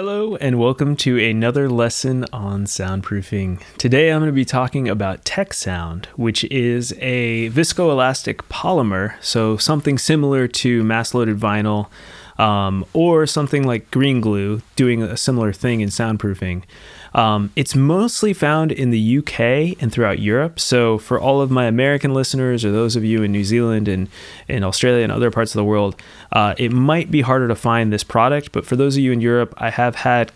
Hello, and welcome to another lesson on soundproofing. Today I'm going to be talking about Tecsound, which is a viscoelastic polymer, so something similar to mass loaded vinyl um, or something like green glue doing a similar thing in soundproofing. Um, it's mostly found in the UK and throughout Europe. So, for all of my American listeners or those of you in New Zealand and in Australia and other parts of the world, uh, it might be harder to find this product. But for those of you in Europe, I have had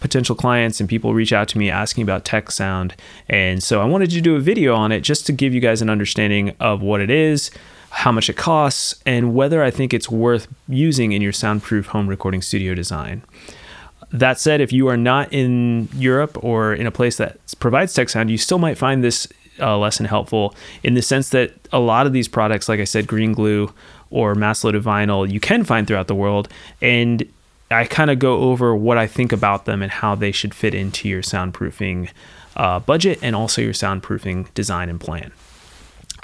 potential clients and people reach out to me asking about Tecsound. And so I wanted to do a video on it just to give you guys an understanding of what it is, how much it costs, and whether I think it's worth using in your soundproof home recording studio design. That said, if you are not in Europe or in a place that provides Tecsound, you still might find this uh, lesson helpful in the sense that a lot of these products, like I said, green glue or mass loaded vinyl, you can find throughout the world. And I kind of go over what I think about them and how they should fit into your soundproofing uh, budget and also your soundproofing design and plan.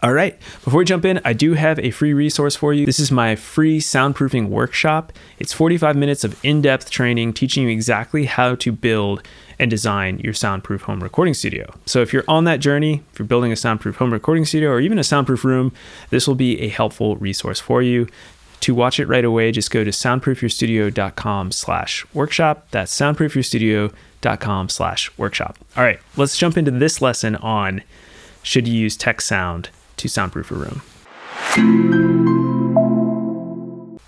All right, before we jump in, I do have a free resource for you. This is my free soundproofing workshop. It's 45 minutes of in depth training teaching you exactly how to build and design your soundproof home recording studio. So, if you're on that journey, if you're building a soundproof home recording studio or even a soundproof room, this will be a helpful resource for you. To watch it right away, just go to soundproofyourstudio.com slash workshop. That's soundproofyourstudio.com slash workshop. All right, let's jump into this lesson on should you use Tecsound to soundproof a room.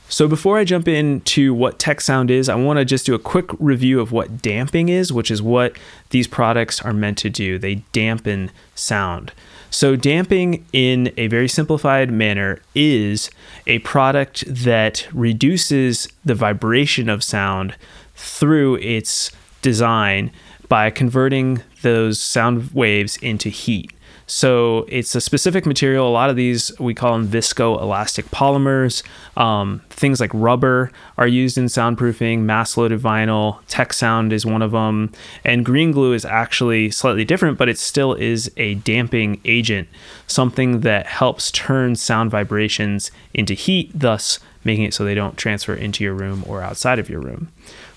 So before I jump into what Tecsound is, I want to just do a quick review of what damping is, which is what these products are meant to do. They dampen sound. So damping in a very simplified manner is a product that reduces the vibration of sound through its design by converting those sound waves into heat. So it's a specific material. A lot of these we call them viscoelastic polymers. Um, things like rubber are used in soundproofing. Mass loaded vinyl, Tecsound is one of them, and green glue is actually slightly different, but it still is a damping agent, something that helps turn sound vibrations into heat, thus making it so they don't transfer into your room or outside of your room.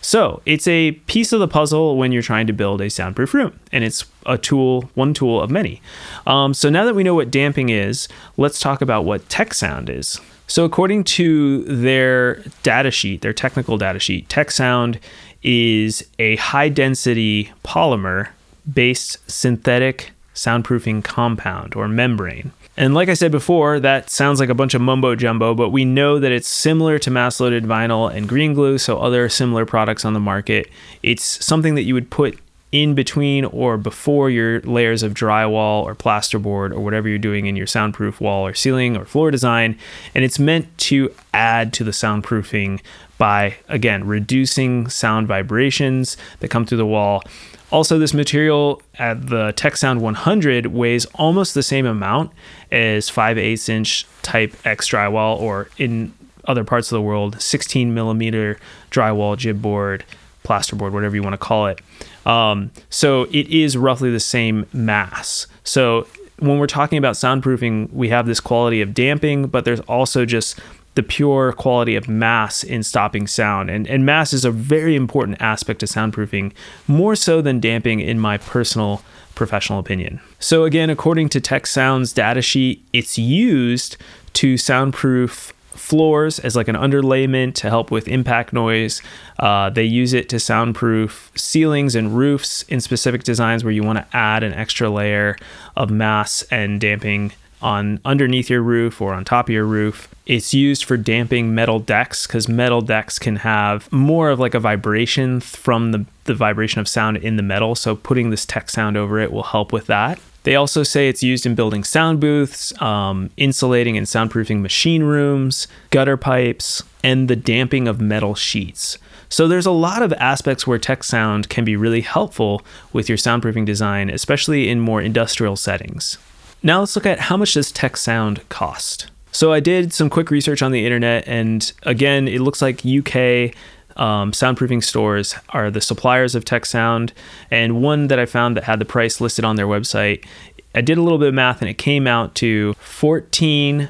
So it's a piece of the puzzle when you're trying to build a soundproof room, and it's a tool, one tool of many. Um, so now that we know what damping is, let's talk about what Tecsound is. So according to their data sheet, their technical data sheet, Tecsound is a high density polymer based synthetic soundproofing compound or membrane. And like I said before, that sounds like a bunch of mumbo jumbo, but we know that it's similar to mass loaded vinyl and green glue, so other similar products on the market. It's something that you would put in between or before your layers of drywall or plasterboard or whatever you're doing in your soundproof wall or ceiling or floor design. And it's meant to add to the soundproofing by, again, reducing sound vibrations that come through the wall also, this material at the Tecsound 100 weighs almost the same amount as 5 8 inch type X drywall, or in other parts of the world, 16 millimeter drywall, jibboard, plasterboard, whatever you want to call it. Um, so it is roughly the same mass. So when we're talking about soundproofing, we have this quality of damping, but there's also just the pure quality of mass in stopping sound. And, and mass is a very important aspect of soundproofing, more so than damping, in my personal professional opinion. So, again, according to Tecsound's data sheet, it's used to soundproof floors as like an underlayment to help with impact noise. Uh, they use it to soundproof ceilings and roofs in specific designs where you want to add an extra layer of mass and damping on underneath your roof or on top of your roof. It's used for damping metal decks because metal decks can have more of like a vibration from the, the vibration of sound in the metal. So putting this Tecsound over it will help with that. They also say it's used in building sound booths, um, insulating and soundproofing machine rooms, gutter pipes, and the damping of metal sheets. So there's a lot of aspects where Tecsound can be really helpful with your soundproofing design, especially in more industrial settings. Now let's look at how much does Tecsound cost. So I did some quick research on the internet, and again, it looks like UK um, soundproofing stores are the suppliers of Tecsound. And one that I found that had the price listed on their website, I did a little bit of math, and it came out to 14.87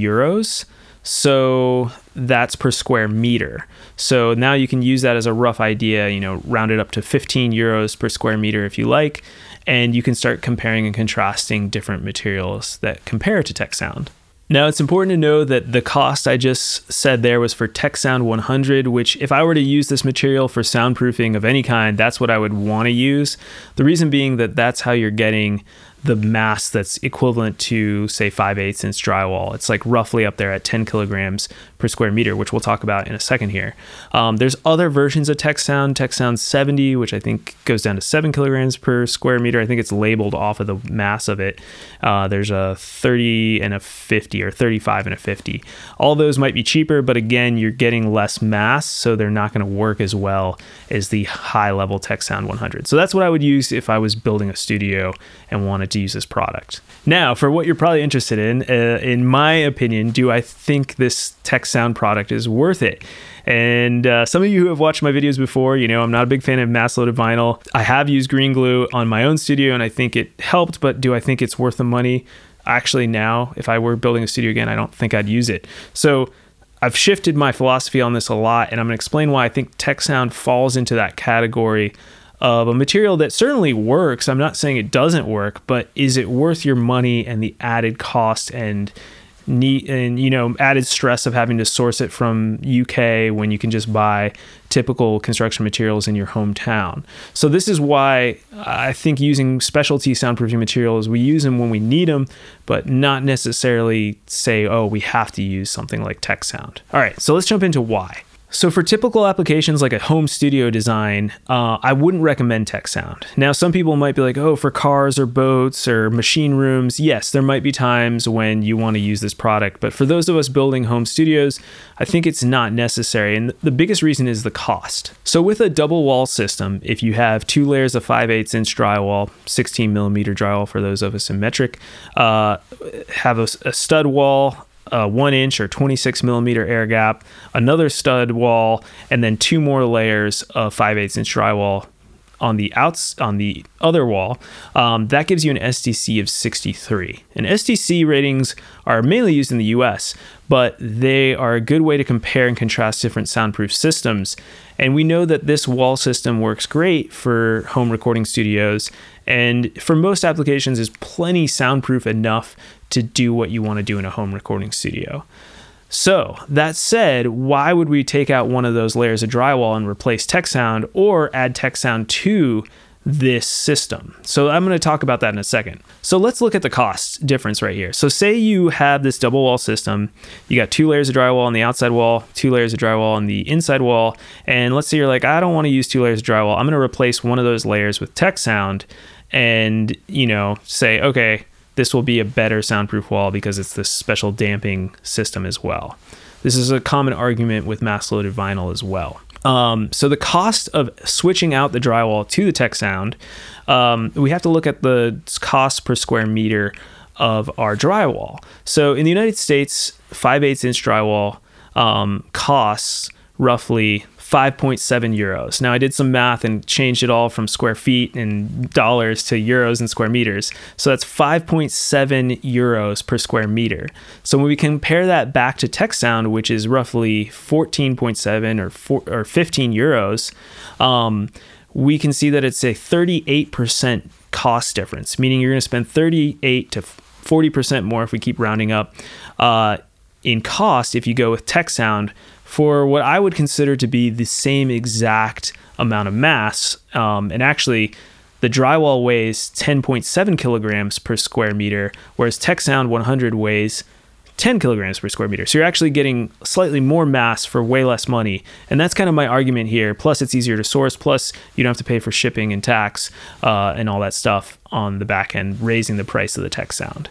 euros. So that's per square meter. So now you can use that as a rough idea, you know, round it up to 15 euros per square meter if you like, and you can start comparing and contrasting different materials that compare to Tecsound. Now, it's important to know that the cost I just said there was for Tecsound 100, which, if I were to use this material for soundproofing of any kind, that's what I would want to use. The reason being that that's how you're getting the mass that's equivalent to say 5 8 inch drywall. It's like roughly up there at 10 kilograms per square meter, which we'll talk about in a second here. Um, there's other versions of Tecsound, Tech Sound 70, which I think goes down to 7 kilograms per square meter. I think it's labeled off of the mass of it. Uh, there's a 30 and a 50 or 35 and a 50. All those might be cheaper, but again, you're getting less mass, so they're not going to work as well as the high level Tecsound 100. So that's what I would use if I was building a studio and wanted to use this product. Now, for what you're probably interested in, uh, in my opinion, do I think this Tecsound product is worth it? And uh, some of you who have watched my videos before, you know, I'm not a big fan of mass loaded vinyl. I have used green glue on my own studio and I think it helped, but do I think it's worth the money? Actually, now, if I were building a studio again, I don't think I'd use it. So, I've shifted my philosophy on this a lot, and I'm going to explain why I think Tecsound falls into that category of a material that certainly works. I'm not saying it doesn't work, but is it worth your money and the added cost and need and you know added stress of having to source it from UK when you can just buy typical construction materials in your hometown. So this is why I think using specialty soundproofing materials we use them when we need them, but not necessarily say oh we have to use something like Tecsound. All right, so let's jump into why. So for typical applications like a home studio design, uh, I wouldn't recommend Tecsound. Now, some people might be like, oh, for cars or boats or machine rooms, yes, there might be times when you want to use this product. But for those of us building home studios, I think it's not necessary. And the biggest reason is the cost. So with a double wall system, if you have two layers of 5 8 inch drywall, 16 millimeter drywall for those of us in metric, uh, have a, a stud wall, a one inch or 26 millimeter air gap, another stud wall, and then two more layers of 5 8 inch drywall on the outs on the other wall, um, that gives you an STC of 63. And STC ratings are mainly used in the US, but they are a good way to compare and contrast different soundproof systems. And we know that this wall system works great for home recording studios, and for most applications is plenty soundproof enough to do what you want to do in a home recording studio. So, that said, why would we take out one of those layers of drywall and replace Tecsound or add Tecsound to this system? So, I'm going to talk about that in a second. So, let's look at the cost difference right here. So, say you have this double wall system, you got two layers of drywall on the outside wall, two layers of drywall on the inside wall, and let's say you're like, I don't want to use two layers of drywall. I'm going to replace one of those layers with Tecsound and, you know, say, okay, this will be a better soundproof wall because it's this special damping system as well. This is a common argument with mass loaded vinyl as well. Um, so the cost of switching out the drywall to the Tecsound, um, we have to look at the cost per square meter of our drywall. So in the United States, 5 8 inch drywall um, costs roughly 5.7 euros. Now I did some math and changed it all from square feet and dollars to euros and square meters. So that's 5.7 euros per square meter. So when we compare that back to Tecsound, which is roughly 14.7 or, 4, or 15 euros, um, we can see that it's a 38% cost difference, meaning you're going to spend 38 to 40% more if we keep rounding up uh, in cost if you go with Tecsound for what I would consider to be the same exact amount of mass. Um, and actually, the drywall weighs 10.7 kilograms per square meter, whereas Tecsound 100 weighs 10 kilograms per square meter. So you're actually getting slightly more mass for way less money. And that's kind of my argument here. Plus, it's easier to source. Plus, you don't have to pay for shipping and tax uh, and all that stuff on the back end, raising the price of the Tecsound.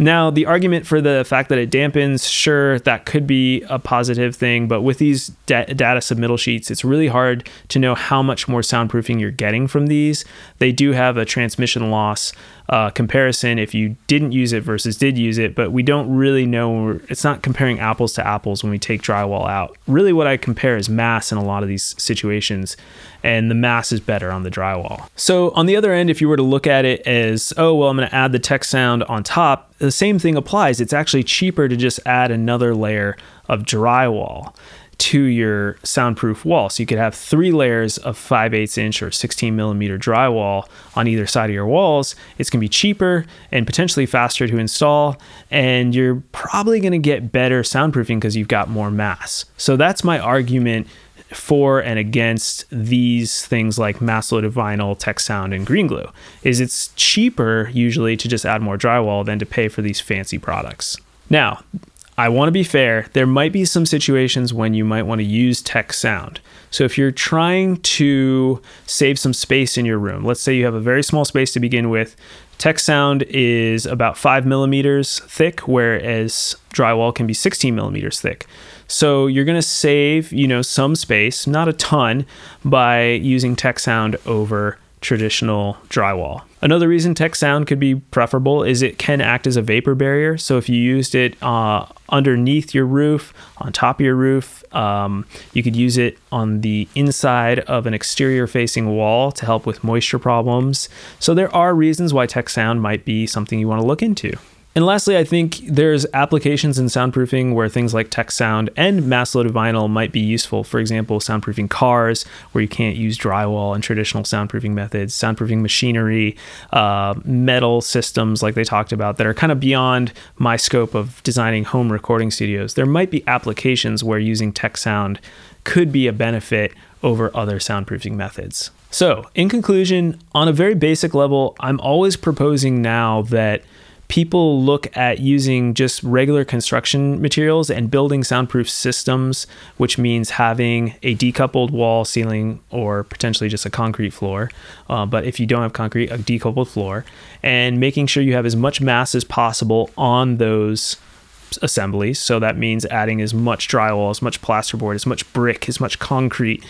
Now, the argument for the fact that it dampens, sure, that could be a positive thing, but with these da- data submittal sheets, it's really hard to know how much more soundproofing you're getting from these. They do have a transmission loss uh, comparison if you didn't use it versus did use it, but we don't really know. It's not comparing apples to apples when we take drywall out. Really, what I compare is mass in a lot of these situations, and the mass is better on the drywall. So, on the other end, if you were to look at it as, oh, well, I'm going to add the Tecsound on top, the same thing applies. It's actually cheaper to just add another layer of drywall to your soundproof wall. So you could have three layers of 5 8 inch or 16 millimeter drywall on either side of your walls. It's going to be cheaper and potentially faster to install. And you're probably going to get better soundproofing because you've got more mass. So that's my argument for and against these things like mass loaded vinyl, Tecsound, and green glue is it's cheaper usually to just add more drywall than to pay for these fancy products. Now, I want to be fair, there might be some situations when you might want to use Tecsound. So if you're trying to save some space in your room, let's say you have a very small space to begin with, Tecsound is about five millimeters thick, whereas drywall can be 16 millimeters thick. So you're going to save, you know, some space, not a ton, by using Tecsound over traditional drywall. Another reason Tecsound could be preferable is it can act as a vapor barrier. So if you used it uh, underneath your roof, on top of your roof, um, you could use it on the inside of an exterior facing wall to help with moisture problems. So there are reasons why Tecsound might be something you want to look into. And lastly, I think there's applications in soundproofing where things like Tecsound and mass loaded vinyl might be useful. For example, soundproofing cars where you can't use drywall and traditional soundproofing methods, soundproofing machinery, uh, metal systems like they talked about that are kind of beyond my scope of designing home recording studios. There might be applications where using Tecsound could be a benefit over other soundproofing methods. So, in conclusion, on a very basic level, I'm always proposing now that people look at using just regular construction materials and building soundproof systems, which means having a decoupled wall, ceiling, or potentially just a concrete floor. Uh, but if you don't have concrete, a decoupled floor, and making sure you have as much mass as possible on those assemblies. So that means adding as much drywall, as much plasterboard, as much brick, as much concrete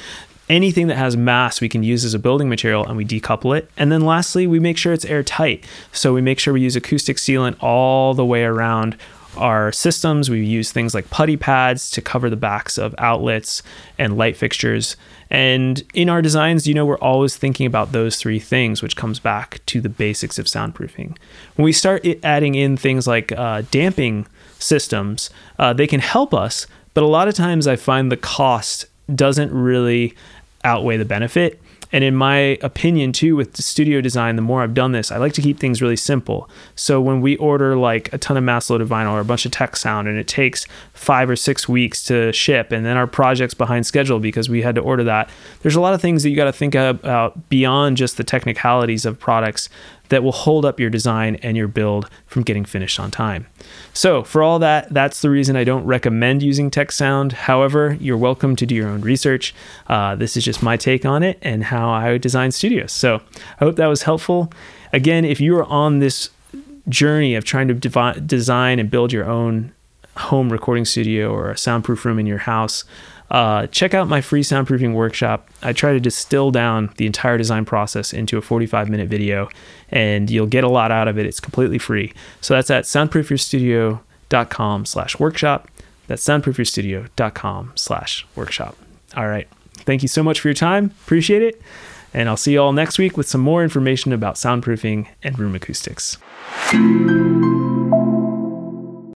anything that has mass we can use as a building material and we decouple it. And then lastly, we make sure it's airtight. So we make sure we use acoustic sealant all the way around our systems. We use things like putty pads to cover the backs of outlets and light fixtures. And in our designs, you know, we're always thinking about those three things, which comes back to the basics of soundproofing. When we start adding in things like uh, damping systems, uh, they can help us, but a lot of times I find the cost doesn't really outweigh the benefit. And in my opinion, too, with studio design, the more I've done this, I like to keep things really simple. So when we order like a ton of mass loaded vinyl or a bunch of Tecsound and it takes five or six weeks to ship, and then our project's behind schedule because we had to order that, there's a lot of things that you got to think about beyond just the technicalities of products that will hold up your design and your build from getting finished on time. So, for all that, that's the reason I don't recommend using Tecsound. However, you're welcome to do your own research. Uh, this is just my take on it and how I design studios. So, I hope that was helpful. Again, if you are on this journey of trying to devi- design and build your own home recording studio or a soundproof room in your house, uh, check out my free soundproofing workshop. I try to distill down the entire design process into a 45 minute video, and you'll get a lot out of it. It's completely free. So that's at soundproofyourstudio.com slash workshop. That's soundproofyourstudio.com slash workshop. All right. Thank you so much for your time. Appreciate it. And I'll see you all next week with some more information about soundproofing and room acoustics.